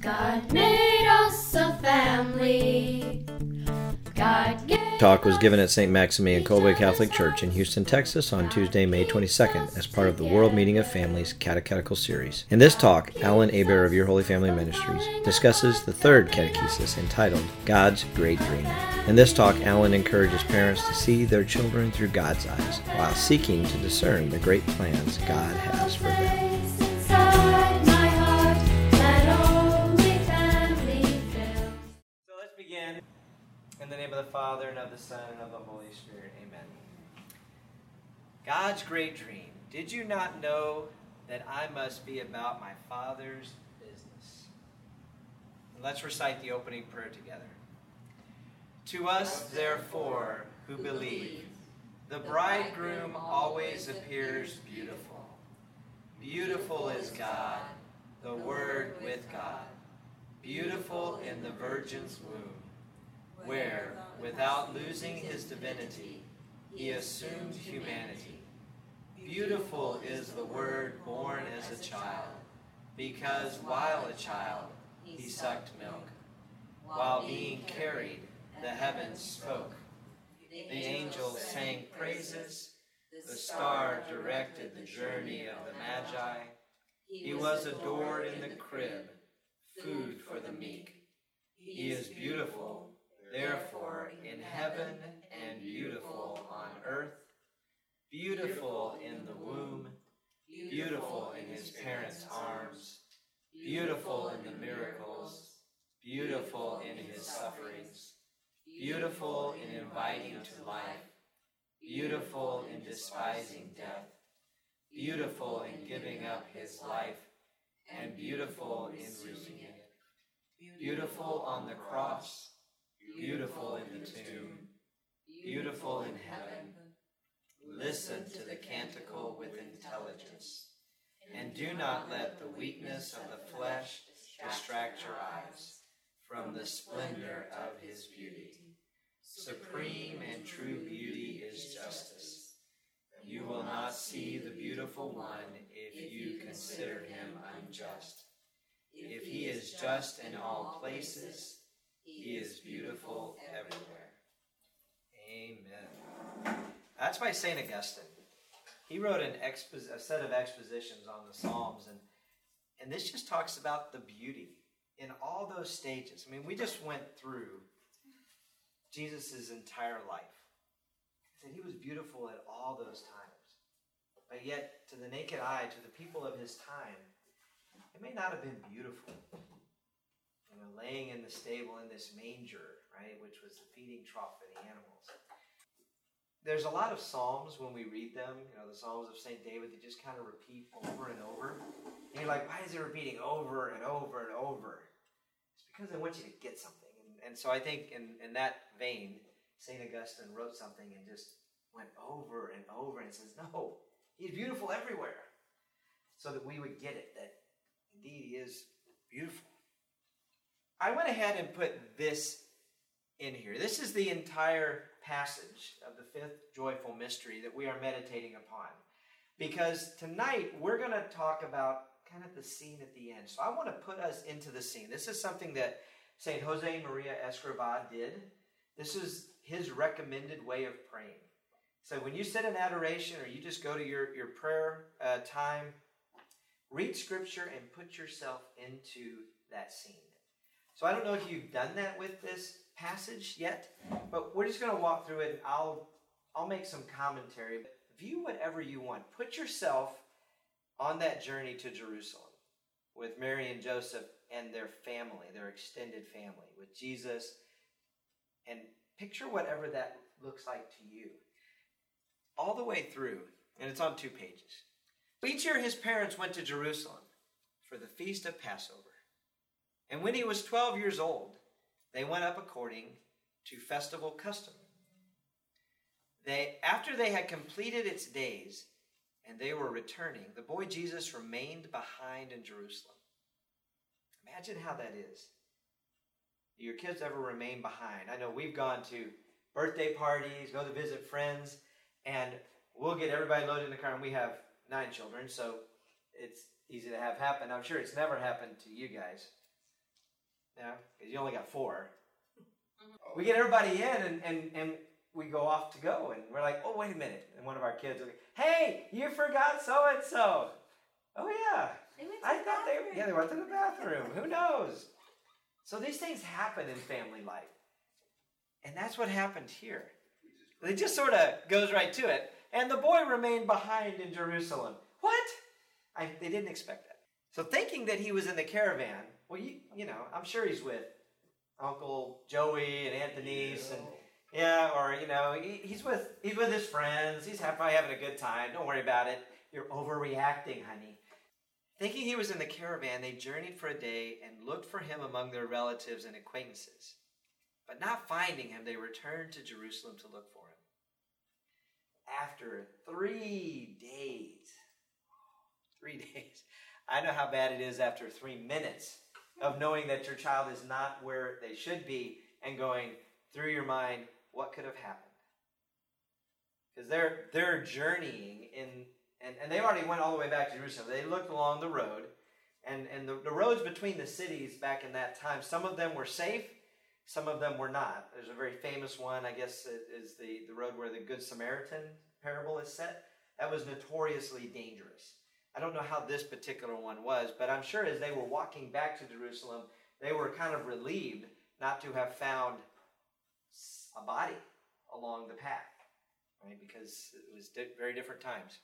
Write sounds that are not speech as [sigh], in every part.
God made us a family. God gave Talk was given at St. Maximilian Kolbe Catholic Church in Houston, Texas on Tuesday, May 22nd as part of the World Meeting of Families Catechetical Series. In this talk, Alan Aber of Your Holy Family Ministries discusses the third catechesis entitled God's Great Dream. In this talk, Alan encourages parents to see their children through God's eyes while seeking to discern the great plans God has for them. Name of the Father, and of the Son, and of the Holy Spirit. Amen. God's great dream. Did you not know that I must be about my Father's business? Let's recite the opening prayer together. To us, therefore, who believe, the bridegroom always appears beautiful. Beautiful is God, the Word with God. Beautiful in the Virgin's womb where, without losing his divinity, he assumed humanity. Beautiful is the Word born as a child, because while a child, he sucked milk. While being carried, the heavens spoke. The angels sang praises. The star directed the journey of the Magi. He was adored in the crib, food for the meek. He is beautiful, therefore, in heaven and beautiful on earth, beautiful in the womb, beautiful in his parents' arms, beautiful in the miracles, beautiful in his sufferings, beautiful in inviting to life, beautiful in despising death, beautiful in giving up his life, and beautiful in losing it, beautiful on the cross, beautiful in heaven. Listen to the canticle with intelligence, and do not let the weakness of the flesh distract your eyes from the splendor of his beauty. Supreme and true beauty is justice. You will not see the beautiful one if you consider him unjust. If he is just in all places, he is beautiful everywhere. Amen. That's by St. Augustine. He wrote an expos- a set of expositions on the Psalms, and, and this just talks about the beauty in all those stages. I mean, we just went through Jesus' entire life. He said he was beautiful at all those times. But yet, to the naked eye, to the people of his time, it may not have been beautiful. You know, laying in the stable in this manger, right, which was the feeding trough for the animals. There's a lot of psalms when we read them, you know, the psalms of St. David, they just kind of repeat over and over. And you're like, why is it repeating over and over and over? It's because they want you to get something. And, and so I think in, in that vein, St. Augustine wrote something and just went over and over and says, no, he's beautiful everywhere. So that we would get it, that indeed he is beautiful. I went ahead and put this in here. This is the entire passage of the fifth joyful mystery that we are meditating upon. Because tonight we're going to talk about kind of the scene at the end. So I want to put us into the scene. This is something that St. Jose Maria Escrivá did. This is his recommended way of praying. So when you sit in adoration or you just go to your, your prayer uh, time, read scripture and put yourself into that scene. So I don't know if you've done that with this passage yet, but we're just going to walk through it I'll I'll make some commentary. View whatever you want. Put yourself on that journey to Jerusalem with Mary and Joseph and their family, their extended family, with Jesus, and picture whatever that looks like to you. All the way through, and it's on two pages. Each year his parents went to Jerusalem for the feast of Passover. And when he was 12 years old, they went up according to festival custom. They, after they had completed its days and they were returning, the boy Jesus remained behind in Jerusalem. Imagine how that is. Do your kids ever remain behind? I know we've gone to birthday parties, go to visit friends, and we'll get everybody loaded in the car, and we have nine children, so it's easy to have happen. I'm sure it's never happened to you guys. Yeah, because you only got four. [laughs] We get everybody in, and, and, and we go off to go, and we're like, oh, wait a minute. And one of our kids go, hey, you forgot so and so. Oh, yeah. They I the thought they, bathroom. yeah, they went to the bathroom. Who knows? So these things happen in family life. And that's what happened here. It just sort of goes right to it. And the boy remained behind in Jerusalem. What? I, they didn't expect that. So thinking that he was in the caravan, well, you, you know, I'm sure he's with Uncle Joey and Anthony's Denise and yeah, or you know, he, he's with he's with his friends. He's probably having a good time. Don't worry about it. You're overreacting, honey. Thinking he was in the caravan, they journeyed for a day and looked for him among their relatives and acquaintances. But not finding him, they returned to Jerusalem to look for him. After three days, three [laughs] days. I know how bad it is after three minutes of knowing that your child is not where they should be and going through your mind, what could have happened? Because they're they're journeying in and, and they already went all the way back to Jerusalem. They looked along the road, and, and the, the roads between the cities back in that time, some of them were safe, some of them were not. There's a very famous one, I guess, is the, the road where the Good Samaritan parable is set. That was notoriously dangerous. I don't know how this particular one was, but I'm sure as they were walking back to Jerusalem, they were kind of relieved not to have found a body along the path, right? Because it was di- very different times.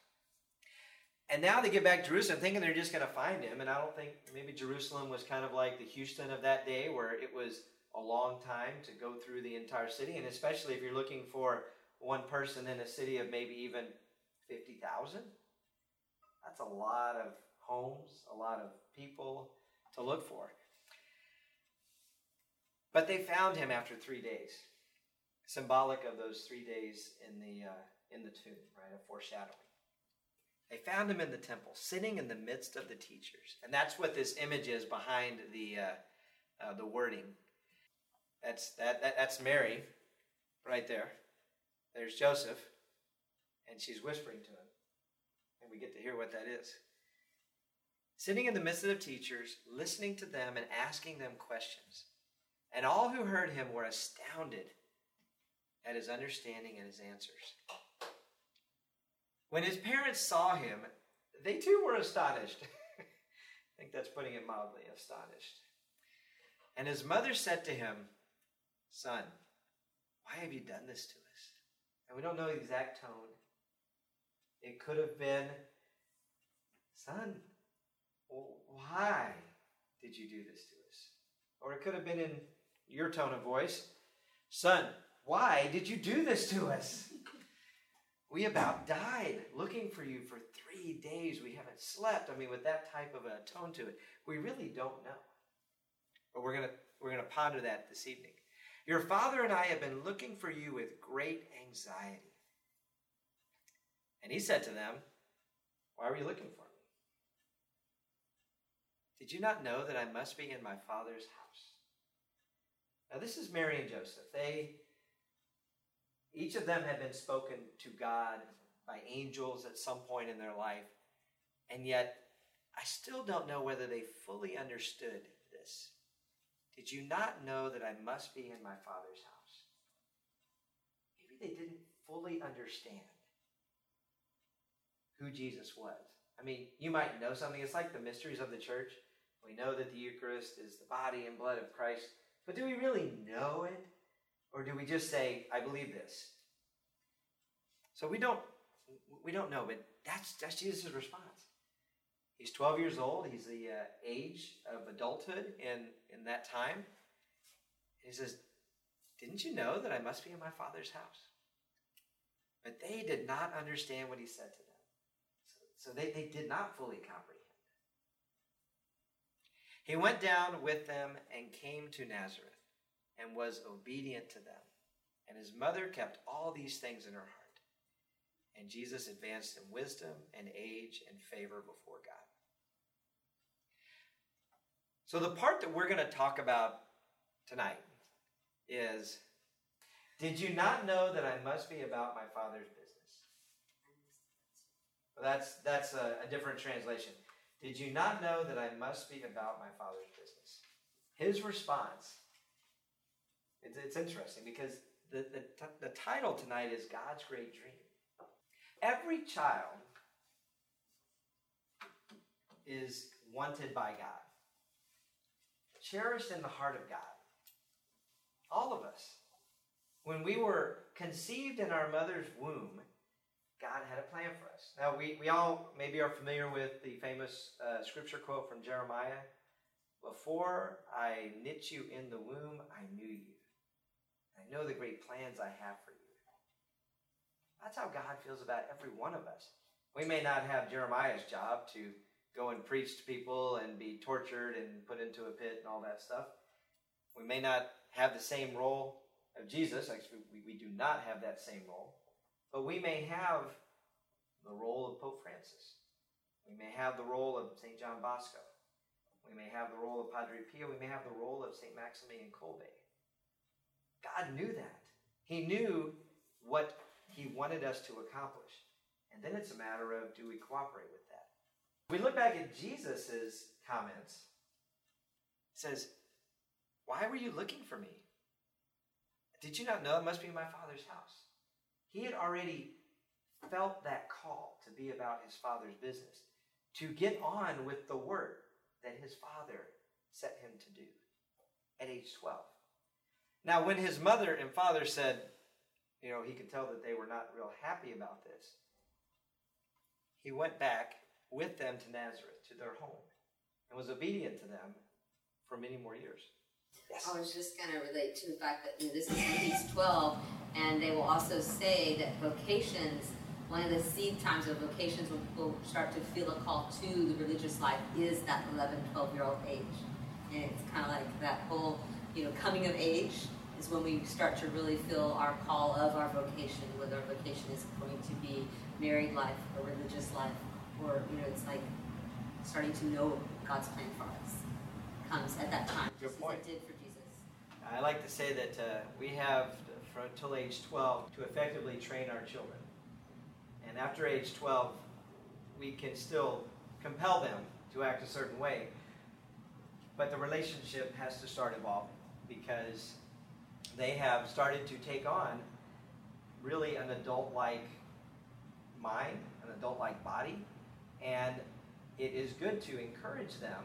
And now they get back to Jerusalem thinking they're just going to find him. And I don't think maybe Jerusalem was kind of like the Houston of that day where it was a long time to go through the entire city. And especially if you're looking for one person in a city of maybe even 50,000, that's a lot of homes, a lot of people to look for. But they found him after three days, symbolic of those three days in the, uh, in the tomb, right? A foreshadowing. They found him in the temple, sitting in the midst of the teachers. And that's what this image is behind the, uh, uh, the wording. That's, that, that, that's Mary right there. There's Joseph, and she's whispering to him. And we get to hear what that is. Sitting in the midst of the teachers, listening to them and asking them questions. And all who heard him were astounded at his understanding and his answers. When his parents saw him, they too were astonished. [laughs] I think that's putting it mildly astonished. And his mother said to him, Son, why have you done this to us? And we don't know the exact tone. It could have been, Son, why did you do this to us? Or it could have been in your tone of voice, Son, why did you do this to us? [laughs] We about died looking for you for three days. We haven't slept. I mean, with that type of a tone to it, we really don't know. But we're gonna we're gonna ponder that this evening. Your father and I have been looking for you with great anxiety. And he said to them, Why were you looking for me? Did you not know that I must be in my father's house? Now this is Mary and Joseph. They each of them had been spoken to God by angels at some point in their life, and yet I still don't know whether they fully understood this. Did you not know that I must be in my Father's house? Maybe they didn't fully understand who Jesus was. I mean, you might know something. It's like the mysteries of the church. We know that the Eucharist is the body and blood of Christ, but do we really know it? Or do we just say, I believe this? So we don't we don't know, but that's that's Jesus' response. He's 12 years old. He's the uh, age of adulthood in, in that time. He says, Didn't you know that I must be in my Father's house? But they did not understand what he said to them. So, they, they did not fully comprehend. He went down with them and came to Nazareth and was obedient to them. And his mother kept all these things in her heart. And Jesus advanced in wisdom and age and favor before God. So, the part that we're going to talk about tonight is Did you not know that I must be about my Father's? Well, that's, that's a, a different translation. Did you not know that I must be about my Father's business? his response, it's, it's interesting because the, the, t- the title tonight is God's Great Dream. Every child is wanted by God, cherished in the heart of God. All of us. When we were conceived in our mother's womb, God had a plan for us. Now, we, we all maybe are familiar with the famous uh, scripture quote from Jeremiah Before I knit you in the womb, I knew you. I know the great plans I have for you. That's how God feels about every one of us. We may not have Jeremiah's job to go and preach to people and be tortured and put into a pit and all that stuff. We may not have the same role of Jesus. Actually, we, we do not have that same role. But we may have the role of Pope Francis. We may have the role of St. John Bosco. We may have the role of Padre Pio. We may have the role of St. Maximilian Kolbe. God knew that. He knew what he wanted us to accomplish. And then it's a matter of do we cooperate with that? We look back at Jesus' comments. It says, Why were you looking for me? Did you not know it must be my Father's house? He had already felt that call to be about his Father's business, to get on with the work that his Father set him to do at age 12. Now, when his mother and father said, you know, he could tell that they were not real happy about this, he went back with them to Nazareth, to their home, and was obedient to them for many more years. Yes. I was just going to relate to the fact that you know, this is He's 12, and they will also say that vocations, one of the seed times of vocations when people start to feel a call to the religious life is that 11, 12 year old age. And it's kind of like that whole, you know, coming of age is when we start to really feel our call of our vocation, whether our vocation is going to be married life or religious life, or, you know, it's like starting to know God's plan for us comes at that time. Good just as point. it did for Jesus. I like to say that uh, we have until age 12 to effectively train our children. And after age 12, we can still compel them to act a certain way. But the relationship has to start evolving because they have started to take on really an adult like mind, an adult like body. And it is good to encourage them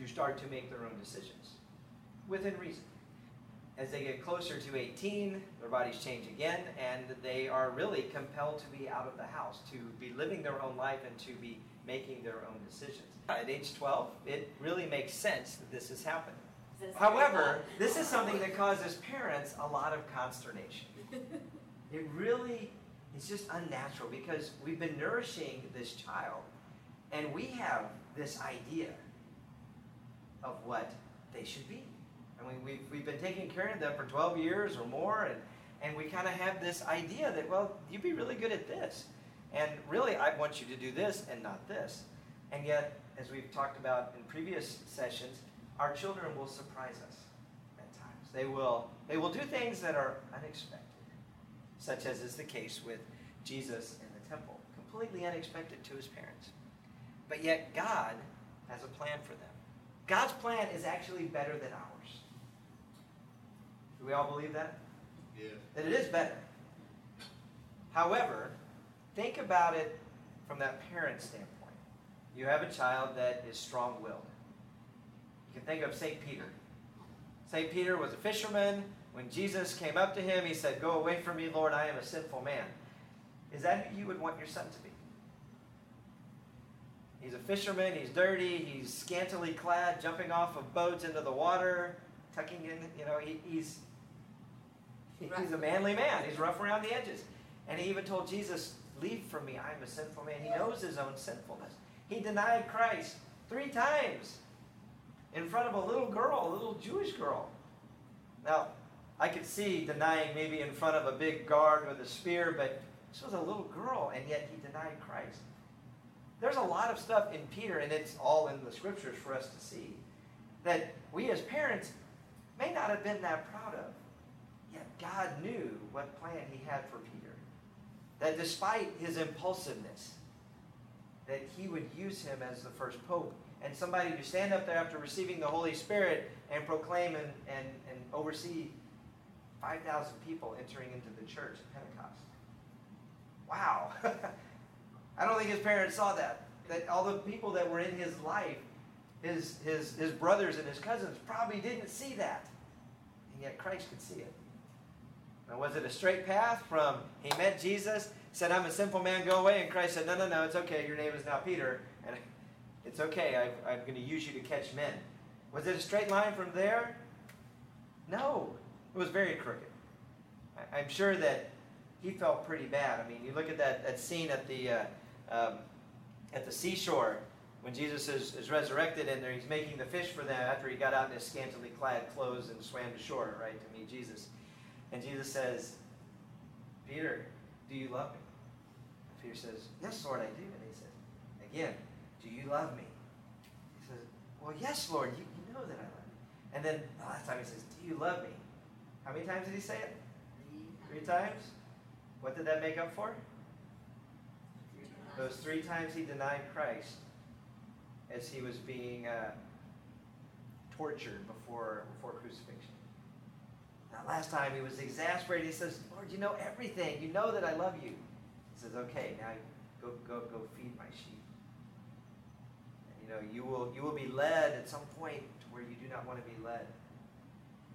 to start to make their own decisions within reason. As they get closer to 18, their bodies change again, and they are really compelled to be out of the house, to be living their own life, and to be making their own decisions. At age 12, it really makes sense that this is happening. This However, this is something that causes parents a lot of consternation. [laughs] It really is just unnatural because we've been nourishing this child and we have this idea of what they should be. I mean, we've, we've been taking care of them for 12 years or more, and, and we kind of have this idea that, well, you'd be really good at this. And really, I want you to do this and not this. And yet, as we've talked about in previous sessions, our children will surprise us at times. They will, they will do things that are unexpected, such as is the case with Jesus in the temple, completely unexpected to his parents. But yet, God has a plan for them. God's plan is actually better than ours. Do we all believe that? Yeah. That it is better. However, think about it from that parent standpoint. You have a child that is strong willed. You can think of St. Peter. St. Peter was a fisherman. When Jesus came up to him, he said, Go away from me, Lord, I am a sinful man. Is that who you would want your son to be? He's a fisherman, he's dirty, he's scantily clad, jumping off of boats into the water, tucking in, you know, he, he's he's a manly man. He's rough around the edges. And he even told Jesus, Leave from me, I am a sinful man. He knows his own sinfulness. He denied Christ three times in front of a little girl, a little Jewish girl. Now, I could see denying maybe in front of a big guard with a spear, but this was a little girl, and yet he denied Christ. There's a lot of stuff in Peter, and it's all in the scriptures for us to see, that we as parents may not have been that proud of. Yet God knew what plan he had for Peter. That despite his impulsiveness, that he would use him as the first pope and somebody to stand up there after receiving the Holy Spirit and proclaim and, and, and oversee 5,000 people entering into the church at Pentecost. Wow. [laughs] I don't think his parents saw that. That all the people that were in his life, his, his, his brothers and his cousins, probably didn't see that. And yet Christ could see it. Now, was it a straight path from he met Jesus, said, I'm a sinful man, go away? And Christ said, No, no, no, it's okay. Your name is now Peter. And [laughs] it's okay. I, I'm going to use you to catch men. Was it a straight line from there? No. It was very crooked. I, I'm sure that he felt pretty bad. I mean, you look at that, that scene at the, uh, um, at the seashore when Jesus is, is resurrected and there, he's making the fish for them after he got out in his scantily clad clothes and swam to shore, right, to meet Jesus. And Jesus says, Peter, do you love me? And Peter says, Yes, Lord, I do. And he says, Again, do you love me? He says, Well, yes, Lord, you, you know that I love you. And then the last time he says, Do you love me? How many times did he say it? Three times? What did that make up for? Those three times he denied Christ as he was being uh, tortured before, before crucifixion. Now, last time he was exasperated. He says, Lord, you know everything. You know that I love you. He says, okay, now go, go, go feed my sheep. And, you know, you will, you will be led at some point to where you do not want to be led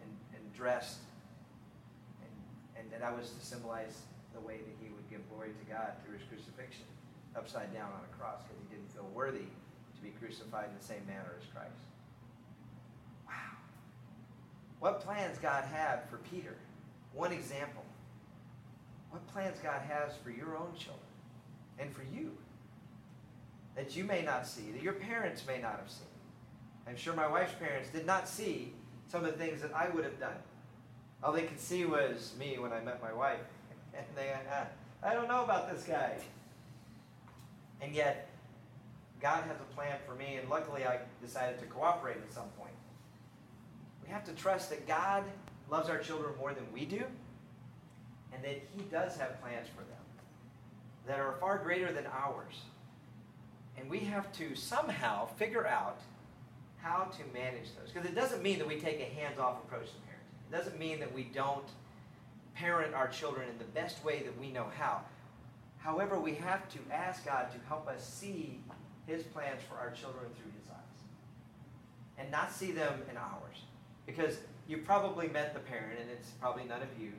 and, and dressed. And, and that was to symbolize the way that he would give glory to God through his crucifixion, upside down on a cross, because he didn't feel worthy to be crucified in the same manner as Christ. Wow. What plans God had for Peter? One example. What plans God has for your own children and for you that you may not see, that your parents may not have seen. I'm sure my wife's parents did not see some of the things that I would have done. All they could see was me when I met my wife. [laughs] And they, uh, I don't know about this guy. And yet, God has a plan for me, and luckily I decided to cooperate at some point. We have to trust that God loves our children more than we do, and that He does have plans for them that are far greater than ours. And we have to somehow figure out how to manage those. Because it doesn't mean that we take a hands off approach to parenting, it doesn't mean that we don't parent our children in the best way that we know how. However, we have to ask God to help us see His plans for our children through His eyes and not see them in ours. Because you probably met the parent, and it's probably none of you,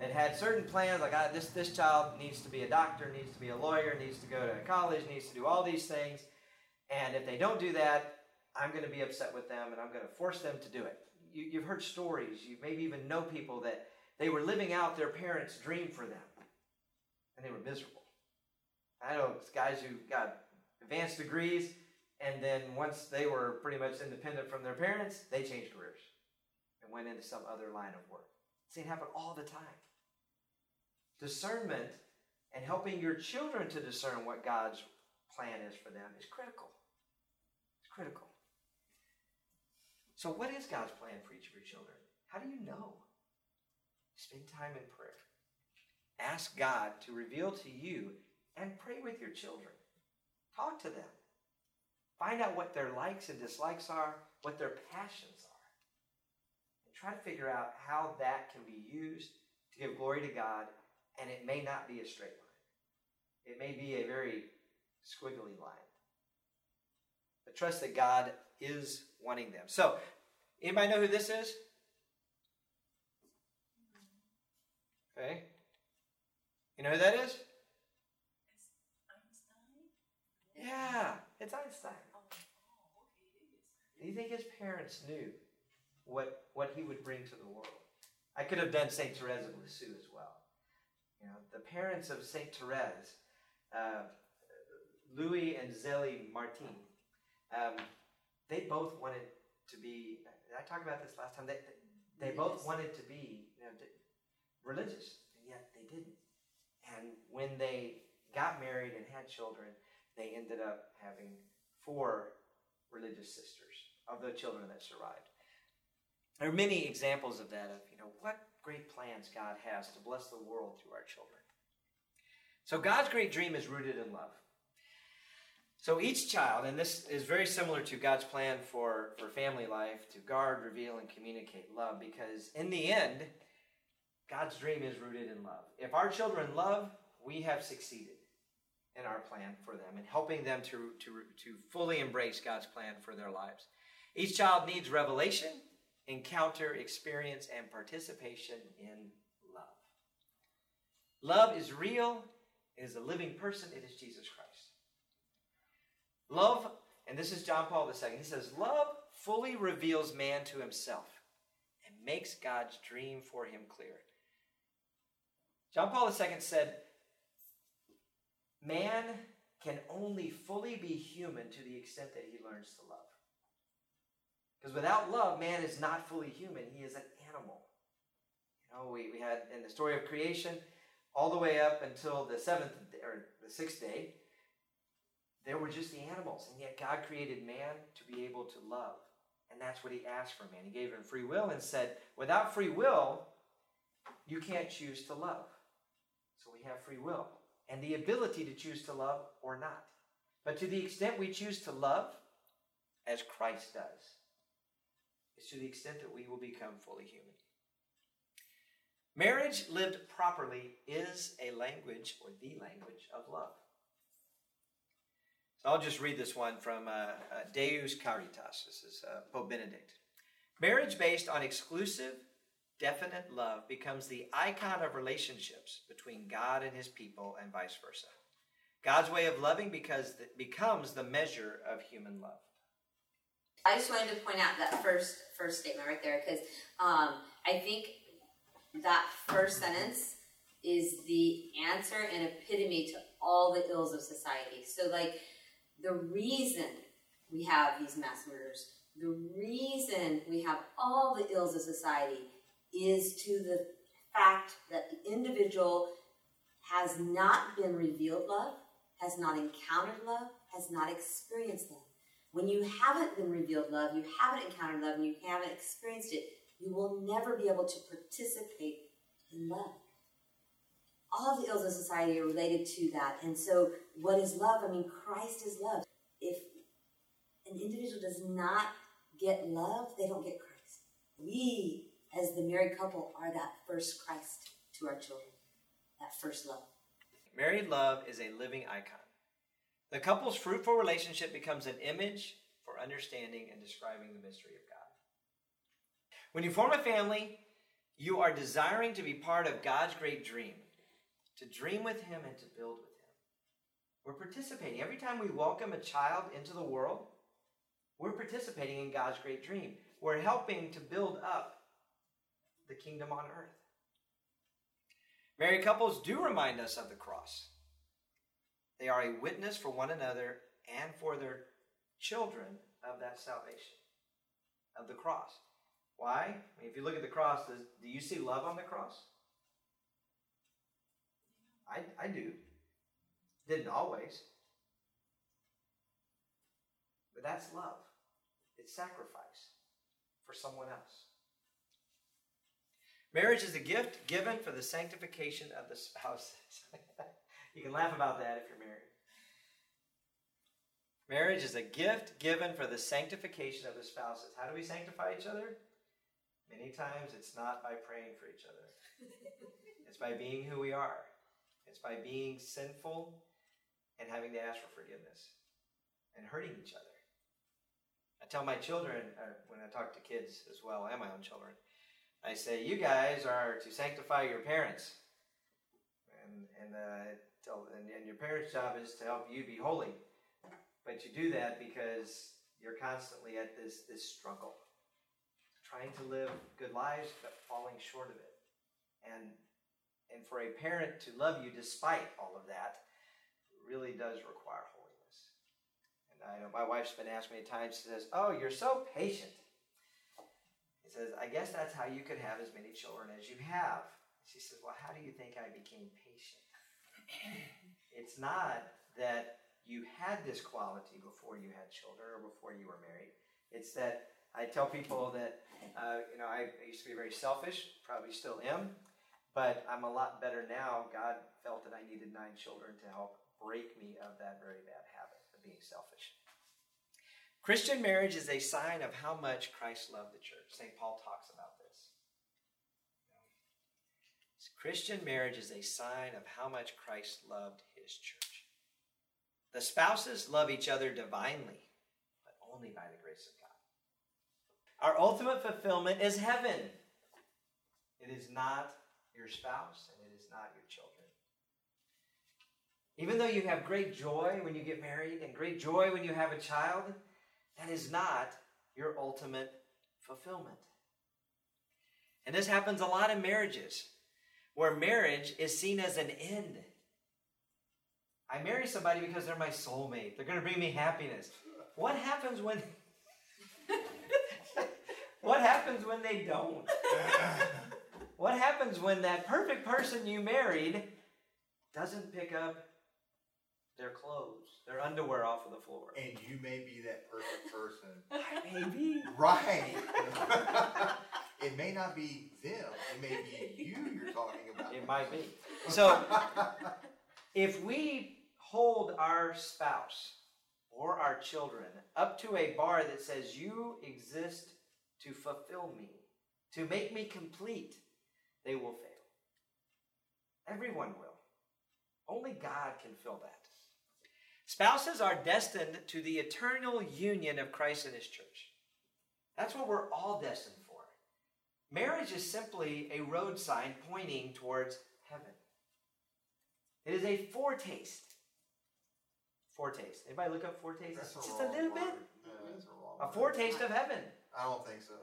that had certain plans like ah, this, this child needs to be a doctor, needs to be a lawyer, needs to go to college, needs to do all these things. And if they don't do that, I'm going to be upset with them and I'm going to force them to do it. You, you've heard stories, you maybe even know people that they were living out their parents' dream for them and they were miserable. I know guys who got advanced degrees and then once they were pretty much independent from their parents, they changed careers and went into some other line of work. See it happen all the time. Discernment and helping your children to discern what God's plan is for them is critical. It's critical. So, what is God's plan for each of your children? How do you know? Spend time in prayer. Ask God to reveal to you and pray with your children. Talk to them. Find out what their likes and dislikes are, what their passions are. And try to figure out how that can be used to give glory to God. And it may not be a straight line, it may be a very squiggly line. But trust that God is wanting them. So, anybody know who this is? Okay. You know who that is? Yeah, it's Einstein. Do you think his parents knew what, what he would bring to the world? I could have done St. Therese of Lisieux as well. You know, the parents of St. Therese, uh, Louis and Zélie Martin, um, they both wanted to be, did I talk about this last time? They, they both wanted to be you know, religious, and yet they didn't. And when they got married and had children, they ended up having four religious sisters of the children that survived. There are many examples of that, of you know, what great plans God has to bless the world through our children. So God's great dream is rooted in love. So each child, and this is very similar to God's plan for, for family life to guard, reveal, and communicate love, because in the end, God's dream is rooted in love. If our children love, we have succeeded in our plan for them and helping them to, to, to fully embrace God's plan for their lives. Each child needs revelation, encounter, experience, and participation in love. Love is real, it is a living person, it is Jesus Christ. Love, and this is John Paul II, he says, Love fully reveals man to himself and makes God's dream for him clear. John Paul II said, Man can only fully be human to the extent that he learns to love. Because without love, man is not fully human, he is an animal. You know, we, we had in the story of creation, all the way up until the seventh or the sixth day, there were just the animals. And yet God created man to be able to love. And that's what he asked for man. He gave him free will and said, without free will, you can't choose to love. So we have free will and the ability to choose to love or not. But to the extent we choose to love, as Christ does, is to the extent that we will become fully human. Marriage lived properly is a language or the language of love. So I'll just read this one from uh, uh, Deus Caritas. This is uh, Pope Benedict. Marriage based on exclusive, definite love becomes the icon of relationships between God and his people and vice versa. God's way of loving because becomes the measure of human love. I just wanted to point out that first first statement right there because um, I think that first sentence is the answer and epitome to all the ills of society. So, like, the reason we have these mass murders, the reason we have all the ills of society is to the fact that the individual has not been revealed love, has not encountered love, has not experienced love. When you haven't been revealed love, you haven't encountered love, and you haven't experienced it, you will never be able to participate in love. All of the ills of society are related to that. And so, what is love? I mean, Christ is love. If an individual does not get love, they don't get Christ. We as the married couple are that first Christ to our children, that first love. Married love is a living icon. The couple's fruitful relationship becomes an image for understanding and describing the mystery of God. When you form a family, you are desiring to be part of God's great dream, to dream with Him and to build with Him. We're participating. Every time we welcome a child into the world, we're participating in God's great dream. We're helping to build up the kingdom on earth. Married couples do remind us of the cross. They are a witness for one another and for their children of that salvation, of the cross. Why? I mean, if you look at the cross, does, do you see love on the cross? I, I do. Didn't always. But that's love. It's sacrifice for someone else. Marriage is a gift given for the sanctification of the spouses. [laughs] you can laugh about that if you're married. Marriage is a gift given for the sanctification of the spouses. How do we sanctify each other? Many times it's not by praying for each other, it's by being who we are. It's by being sinful and having to ask for forgiveness and hurting each other. I tell my children, uh, when I talk to kids as well, and my own children, I say, you guys are to sanctify your parents. And, and, uh, and, and your parents' job is to help you be holy. But you do that because you're constantly at this, this struggle, trying to live good lives, but falling short of it. And, and for a parent to love you despite all of that really does require holiness. And I know my wife's been asked many times, she says, Oh, you're so patient I guess that's how you could have as many children as you have. She says, Well, how do you think I became patient? [coughs] it's not that you had this quality before you had children or before you were married. It's that I tell people that, uh, you know, I, I used to be very selfish, probably still am, but I'm a lot better now. God felt that I needed nine children to help break me of that very bad habit. of being selfish. Christian marriage is a sign of how much Christ loved the church. St. Paul talks about this. Christian marriage is a sign of how much Christ loved his church. The spouses love each other divinely, but only by the grace of God. Our ultimate fulfillment is heaven. It is not your spouse and it is not your children. Even though you have great joy when you get married and great joy when you have a child, that is not your ultimate fulfillment. And this happens a lot in marriages, where marriage is seen as an end. I marry somebody because they're my soulmate. They're going to bring me happiness. What happens when [laughs] What happens when they don't? [laughs] what happens when that perfect person you married doesn't pick up their clothes, their underwear off of the floor? And you may be that perfect person. [laughs] Maybe. Right. [laughs] it may not be them. It may be you you're talking about. It might be. [laughs] So, if we hold our spouse or our children up to a bar that says, You exist to fulfill me, to make me complete, they will fail. Everyone will. Only God can fill that. Spouses are destined to the eternal union of Christ and His church. That's what we're all destined for. Marriage is simply a road sign pointing towards heaven. It is a foretaste. Foretaste. Anybody look up foretaste? That's Just a a wrong little word. bit. No, that's a wrong A word. foretaste of heaven. I don't think so.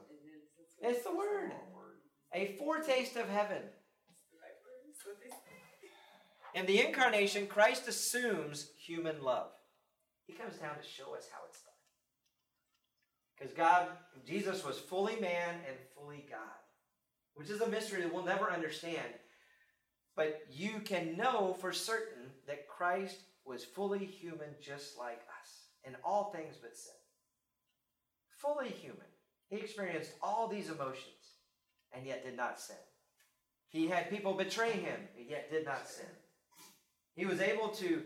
It's the word. Word. A foretaste of heaven. In the incarnation, Christ assumes human love. He comes down to show us how it's done. Because God, Jesus was fully man and fully God, which is a mystery that we'll never understand. But you can know for certain that Christ was fully human just like us in all things but sin. Fully human. He experienced all these emotions and yet did not sin. He had people betray him and yet did not sin. He was able to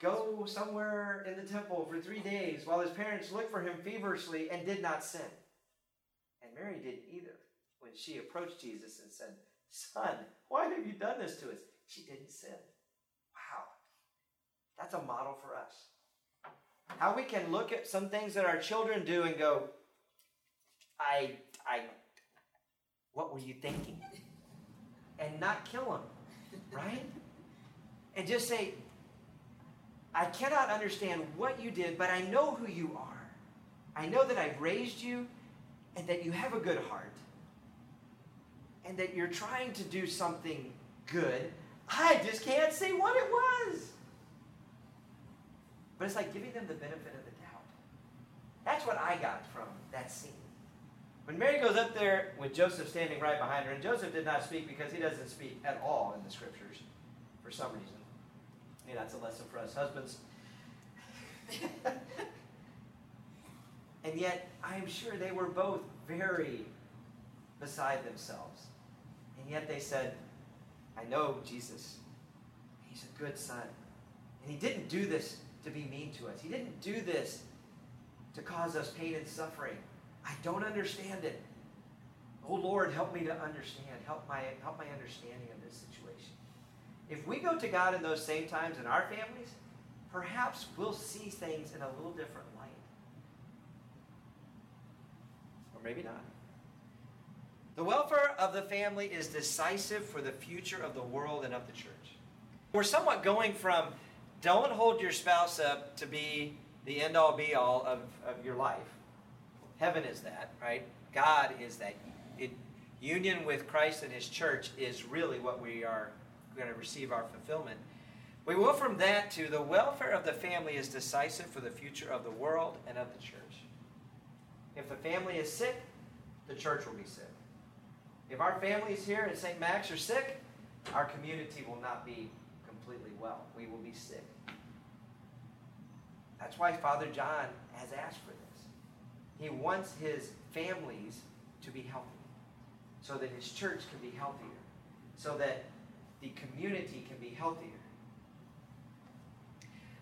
go somewhere in the temple for three days while his parents looked for him feverishly and did not sin. And Mary didn't either when she approached Jesus and said, Son, why have you done this to us? She didn't sin. Wow. That's a model for us. How we can look at some things that our children do and go, I, I, what were you thinking? And not kill them, right? And just say, I cannot understand what you did, but I know who you are. I know that I've raised you and that you have a good heart and that you're trying to do something good. I just can't say what it was. But it's like giving them the benefit of the doubt. That's what I got from that scene. When Mary goes up there with Joseph standing right behind her, and Joseph did not speak because he doesn't speak at all in the scriptures for some reason. That's a lesson for us husbands. and yet, I am sure they were both very beside themselves. And yet they said, I know Jesus. He's a good son. And he didn't do this to be mean to us. He didn't do this to cause us pain and suffering. I don't understand it. Oh Lord, help me to understand. Help my help my understanding of this situation. If we go to God in those same times in our families, perhaps we'll see things in a little different light. Or maybe not. The welfare of the family is decisive for the future of the world and of the church. We're somewhat going from don't hold your spouse up to be the end all be all of, of your life. Heaven is that, right? God is that. It, union with Christ and His church is really what we are going to receive our fulfillment. We go from that to the welfare of the family is decisive for the future of the world and of the church. If the family is sick, the church will be sick. If our families here in St. Max are sick, our community will not be completely well. We will be sick. That's why Father John has asked for this. He wants his families to be healthy so that his church can be healthier, so that the community can be healthier.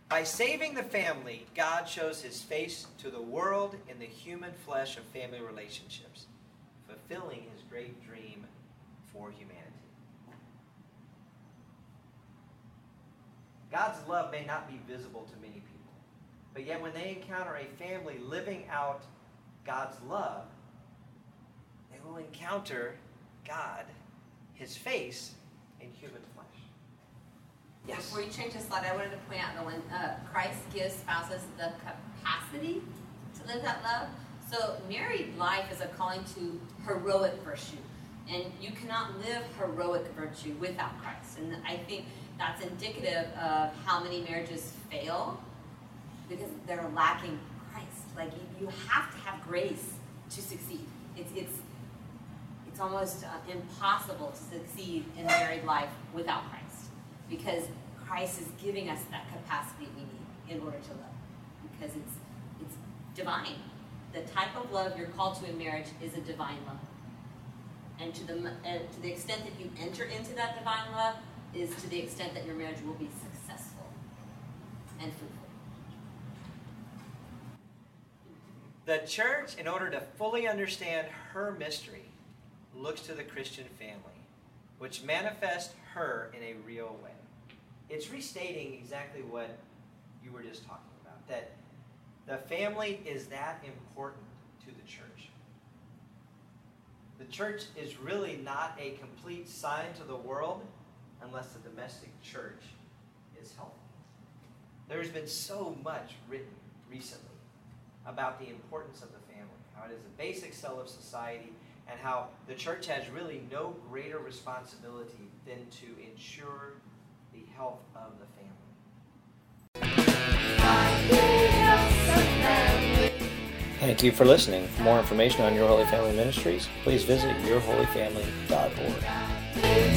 By saving the family, God shows his face to the world in the human flesh of family relationships, fulfilling his great dream for humanity. God's love may not be visible to many people, but yet when they encounter a family living out God's love, they will encounter God, his face, in human flesh. Yes. Before you change the slide, I wanted to point out that when uh, Christ gives spouses the capacity to live that love, so married life is a calling to heroic virtue. And you cannot live heroic virtue without Christ. And I think that's indicative of how many marriages fail because they're lacking Christ. Like you, you have to have grace to succeed. It's, it's, it's almost uh, impossible to succeed in married life without Christ because Christ is giving us that capacity we need in order to love because it's, it's divine. The type of love you're called to in marriage is a divine love. And to the, uh, to the extent that you enter into that divine love is to the extent that your marriage will be successful and fruitful. The church, in order to fully understand her mystery, looks to the Christian family, which manifests her in a real way. It's restating exactly what you were just talking about that the family is that important to the church. The church is really not a complete sign to the world unless the domestic church is healthy. There's been so much written recently about the importance of the family, how it is a basic cell of society, and how the church has really no greater responsibility than to ensure the health of the family. Thank you for listening. For more information on Your Holy Family Ministries, please visit yourholyfamily.org.